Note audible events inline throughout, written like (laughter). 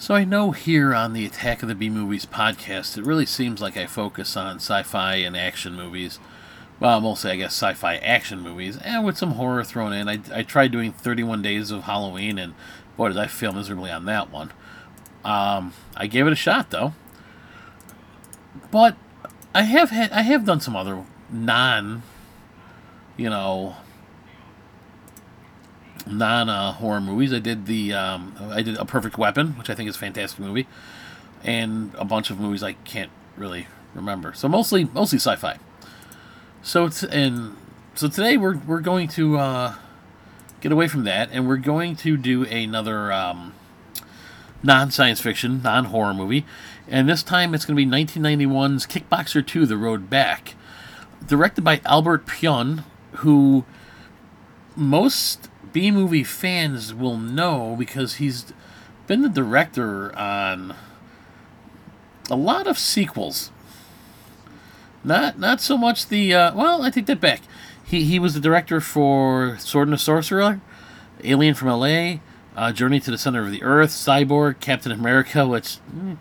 So I know here on the Attack of the B Movies podcast, it really seems like I focus on sci-fi and action movies. Well, mostly I guess sci-fi action movies, and with some horror thrown in. I, I tried doing 31 Days of Halloween, and boy, did I fail miserably on that one. Um, I gave it a shot though, but I have had I have done some other non, you know, non uh, horror movies. I did the um, I did A Perfect Weapon, which I think is a fantastic movie, and a bunch of movies I can't really remember. So mostly mostly sci-fi. So it's and so today we're we're going to uh, get away from that, and we're going to do another um, non-science fiction, non-horror movie, and this time it's going to be 1991's Kickboxer 2: The Road Back, directed by Albert Pyun, who most B movie fans will know because he's been the director on a lot of sequels. Not not so much the uh, well, I take that back. He he was the director for Sword and the Sorcerer, Alien from L.A., uh, Journey to the Center of the Earth, Cyborg, Captain America, which. Mm,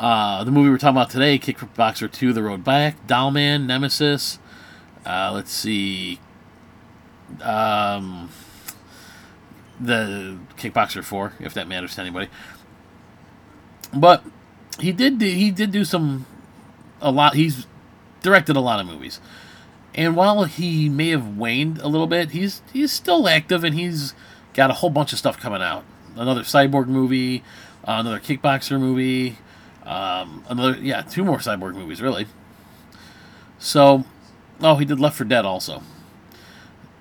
uh, the movie we're talking about today, Kickboxer 2, The Road Back, Dollman, Nemesis. Uh, let's see. Um, the Kickboxer 4, if that matters to anybody. But he did do, he did do some a lot. He's directed a lot of movies, and while he may have waned a little bit, he's he's still active and he's got a whole bunch of stuff coming out. Another cyborg movie, uh, another kickboxer movie, um, another yeah, two more cyborg movies really. So, oh, he did Left for Dead also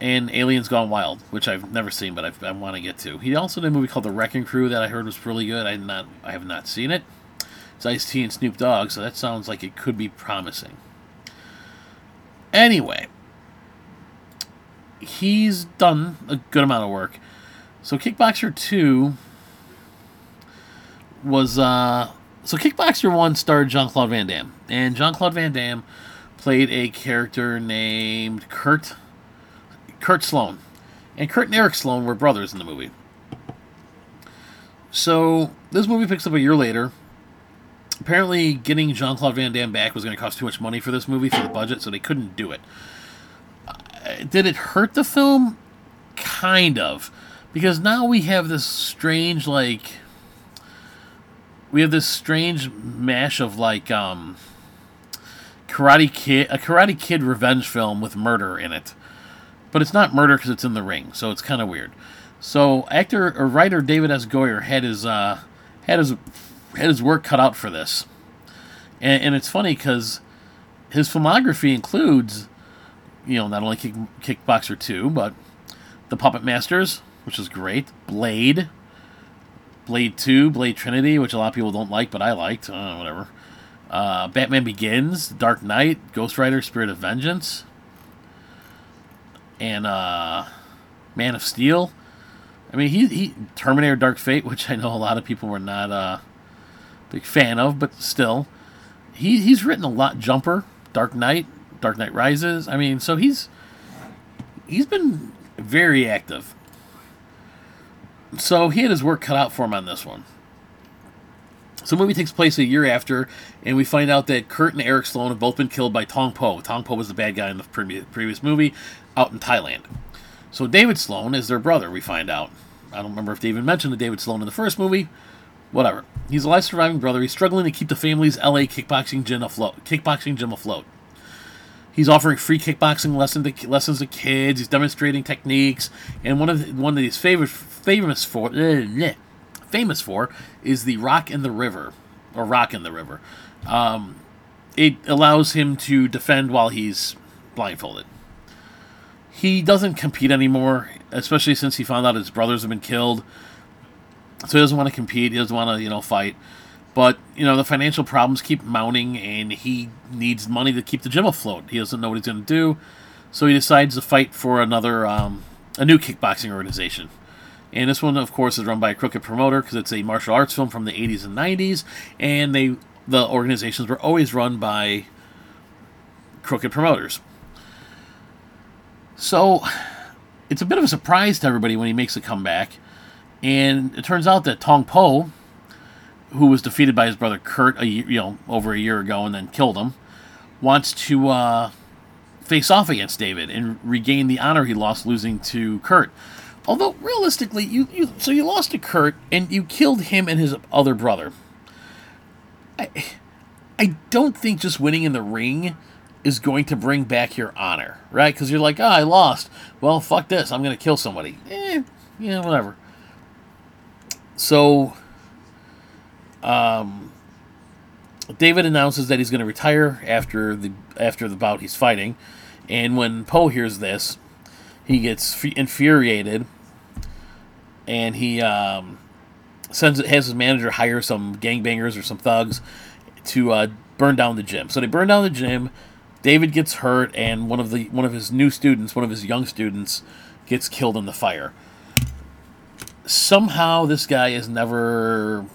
and Aliens Gone Wild, which I've never seen, but I've, i want to get to. He also did a movie called The Wrecking Crew that I heard was really good. I not, I have not seen it. It's Ice T and Snoop Dogg, so that sounds like it could be promising. Anyway, he's done a good amount of work. So Kickboxer Two was uh, so Kickboxer One starred Jean Claude Van Damme, and Jean Claude Van Damme played a character named Kurt Kurt Sloan. And Kurt and Eric Sloan were brothers in the movie. So this movie picks up a year later. Apparently, getting Jean Claude Van Damme back was going to cost too much money for this movie for the budget, so they couldn't do it. Uh, did it hurt the film? Kind of. Because now we have this strange, like. We have this strange mash of, like, um. Karate Kid. A Karate Kid revenge film with murder in it but it's not murder because it's in the ring, so it's kind of weird. So actor or writer David S. Goyer had his uh, had his had his work cut out for this, and, and it's funny because his filmography includes, you know, not only kick, Kickboxer two, but the Puppet Masters, which is great, Blade, Blade two, Blade Trinity, which a lot of people don't like, but I liked, uh, whatever. Uh, Batman Begins, Dark Knight, Ghost Rider, Spirit of Vengeance, and uh, Man of Steel. I mean, he, he Terminator Dark Fate, (laughs) which I know a lot of people were not a uh, big fan of, but still, he he's written a lot. Jumper, Dark Knight, Dark Knight Rises. I mean, so he's he's been very active. So he had his work cut out for him on this one. So the movie takes place a year after, and we find out that Kurt and Eric Sloan have both been killed by Tong Po. Tong Po was the bad guy in the previous movie out in Thailand. So David Sloan is their brother, we find out. I don't remember if they even mentioned the David Sloan in the first movie. Whatever. He's a life surviving brother. He's struggling to keep the family's LA kickboxing gym afloat. Kickboxing gym afloat. He's offering free kickboxing lesson to, lessons to kids. He's demonstrating techniques, and one of the, one of these favorite famous for uh, famous for is the Rock in the River or Rock in the River. Um, it allows him to defend while he's blindfolded he doesn't compete anymore, especially since he found out his brothers have been killed. So he doesn't want to compete. He doesn't want to, you know, fight. But you know, the financial problems keep mounting, and he needs money to keep the gym afloat. He doesn't know what he's going to do, so he decides to fight for another, um, a new kickboxing organization. And this one, of course, is run by a crooked promoter because it's a martial arts film from the 80s and 90s, and they the organizations were always run by crooked promoters. So it's a bit of a surprise to everybody when he makes a comeback. And it turns out that Tong Po who was defeated by his brother Kurt a year, you know over a year ago and then killed him, wants to uh, face off against David and regain the honor he lost losing to Kurt. Although realistically, you, you so you lost to Kurt and you killed him and his other brother. I I don't think just winning in the ring is going to bring back your honor, right? Because you're like, oh, I lost. Well, fuck this. I'm going to kill somebody. Eh, yeah, whatever. So, um, David announces that he's going to retire after the after the bout he's fighting, and when Po hears this, he gets infuriated, and he um, sends has his manager hire some gangbangers or some thugs to uh, burn down the gym. So they burn down the gym. David gets hurt, and one of the one of his new students, one of his young students, gets killed in the fire. Somehow, this guy is never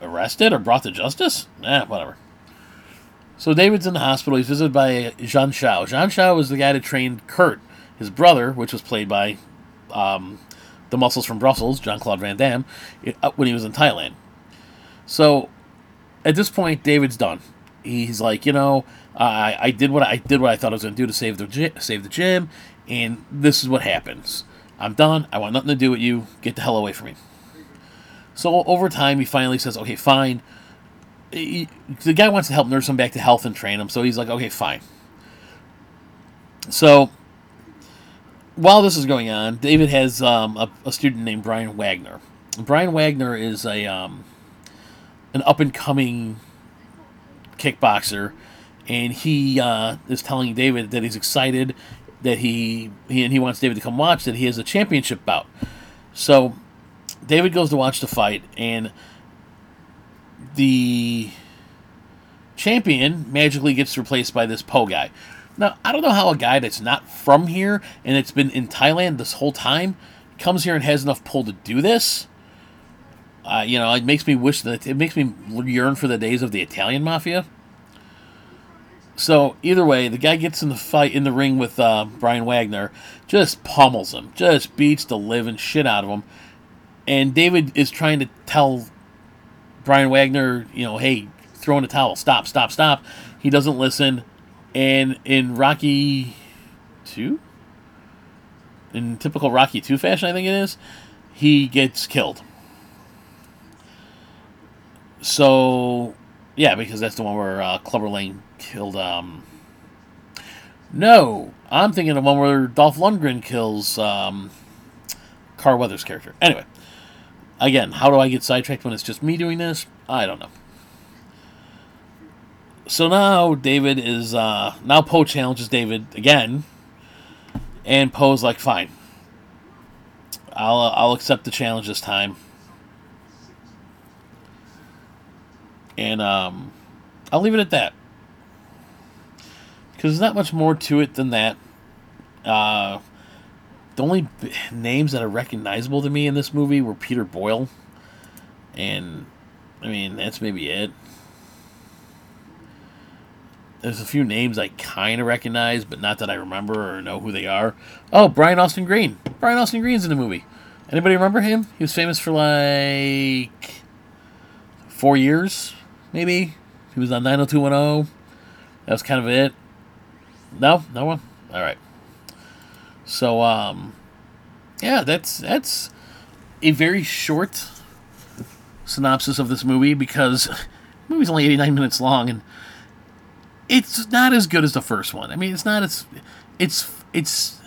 arrested or brought to justice. Eh, whatever. So David's in the hospital. He's visited by Jean Shao. Jean Shao was the guy that trained Kurt, his brother, which was played by um, the muscles from Brussels, Jean Claude Van Damme, when he was in Thailand. So at this point, David's done. He's like, you know, I, I did what I did what I thought I was going to do to save the save the gym, and this is what happens. I'm done. I want nothing to do with you. Get the hell away from me. So over time, he finally says, okay, fine. He, the guy wants to help nurse him back to health and train him, so he's like, okay, fine. So while this is going on, David has um, a, a, student named Brian Wagner. Brian Wagner is a um, an up and coming kickboxer, and he uh, is telling David that he's excited that he, he and he wants David to come watch that he has a championship bout. So David goes to watch the fight, and the champion magically gets replaced by this Po guy. Now, I don't know how a guy that's not from here and it's been in Thailand this whole time comes here and has enough pull to do this. Uh, you know, it makes me wish that it makes me yearn for the days of the Italian mafia. So either way, the guy gets in the fight in the ring with uh, Brian Wagner, just pummels him, just beats the living shit out of him, and David is trying to tell Brian Wagner, you know, hey, throw in a towel, stop, stop, stop. He doesn't listen, and in Rocky two, in typical Rocky two fashion, I think it is, he gets killed. So, yeah, because that's the one where uh, Clubber Lang killed. Um, no, I'm thinking of one where Dolph Lundgren kills um, Carl Weathers' character. Anyway, again, how do I get sidetracked when it's just me doing this? I don't know. So now David is uh, now Po challenges David again, and Po's like, "Fine, I'll I'll accept the challenge this time." And um, I'll leave it at that. Because there's not much more to it than that. Uh, the only b- names that are recognizable to me in this movie were Peter Boyle. And, I mean, that's maybe it. There's a few names I kind of recognize, but not that I remember or know who they are. Oh, Brian Austin Green. Brian Austin Green's in the movie. Anybody remember him? He was famous for like four years maybe. He was on 90210. That was kind of it. No, no one. All right. So, um, yeah, that's that's a very short synopsis of this movie because the (laughs) movie's only 89 minutes long and it's not as good as the first one. I mean, it's not as it's it's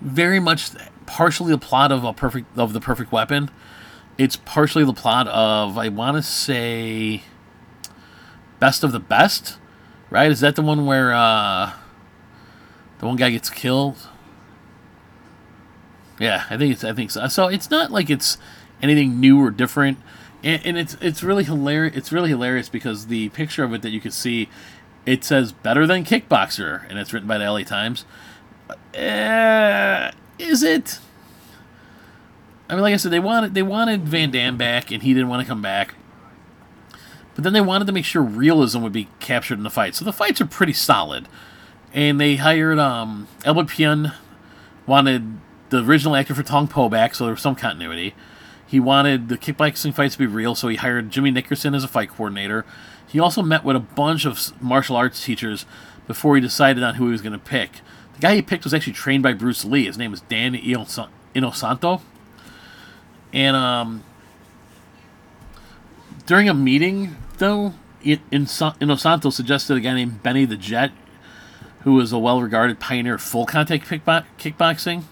very much partially the plot of a perfect of the perfect weapon. It's partially the plot of I want to say best of the best, right? Is that the one where uh, the one guy gets killed? Yeah, I think it's I think so. So it's not like it's anything new or different, and, and it's it's really hilarious. It's really hilarious because the picture of it that you can see, it says better than Kickboxer, and it's written by the LA Times. Uh, is it? I mean, like I said, they wanted they wanted Van Damme back, and he didn't want to come back. But then they wanted to make sure realism would be captured in the fight. So the fights are pretty solid. And they hired um, Albert Pyun, wanted the original actor for Tong Po back, so there was some continuity. He wanted the kickboxing fights to be real, so he hired Jimmy Nickerson as a fight coordinator. He also met with a bunch of martial arts teachers before he decided on who he was going to pick. The guy he picked was actually trained by Bruce Lee. His name is Dan Inosanto. And um, during a meeting, though, Inosanto suggested a guy named Benny the Jet, who was a well regarded pioneer of full contact kickboxing.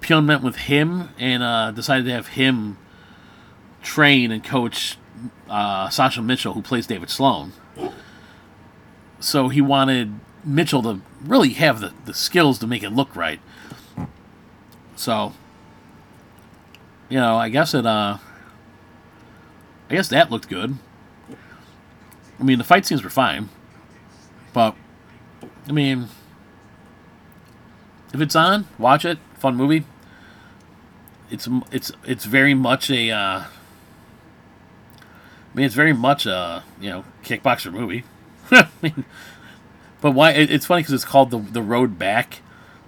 Pyun met with him and uh, decided to have him train and coach uh, Sasha Mitchell, who plays David Sloan. So he wanted Mitchell to really have the, the skills to make it look right. So, you know, I guess it, uh, I guess that looked good. I mean, the fight scenes were fine. But, I mean, if it's on, watch it. Fun movie. It's it's it's very much a. Uh, I mean, it's very much a you know kickboxer movie. (laughs) I mean, but why? It, it's funny because it's called the the road back.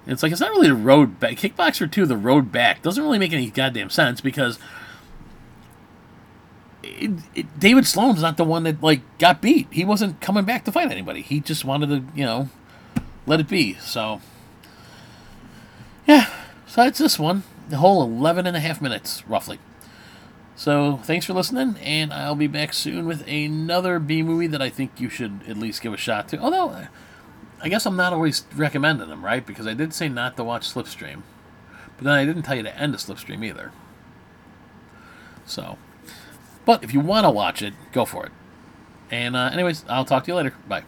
It's like it's not really the road back. Kickboxer two, the road back doesn't really make any goddamn sense because it, it, David Sloan's not the one that like got beat. He wasn't coming back to fight anybody. He just wanted to you know let it be. So yeah, so it's this one. The whole 11 and a half minutes, roughly. So thanks for listening, and I'll be back soon with another B movie that I think you should at least give a shot to. Although, I guess I'm not always recommending them, right? Because I did say not to watch Slipstream. But then I didn't tell you to end a Slipstream either. So, but if you want to watch it, go for it. And, uh, anyways, I'll talk to you later. Bye.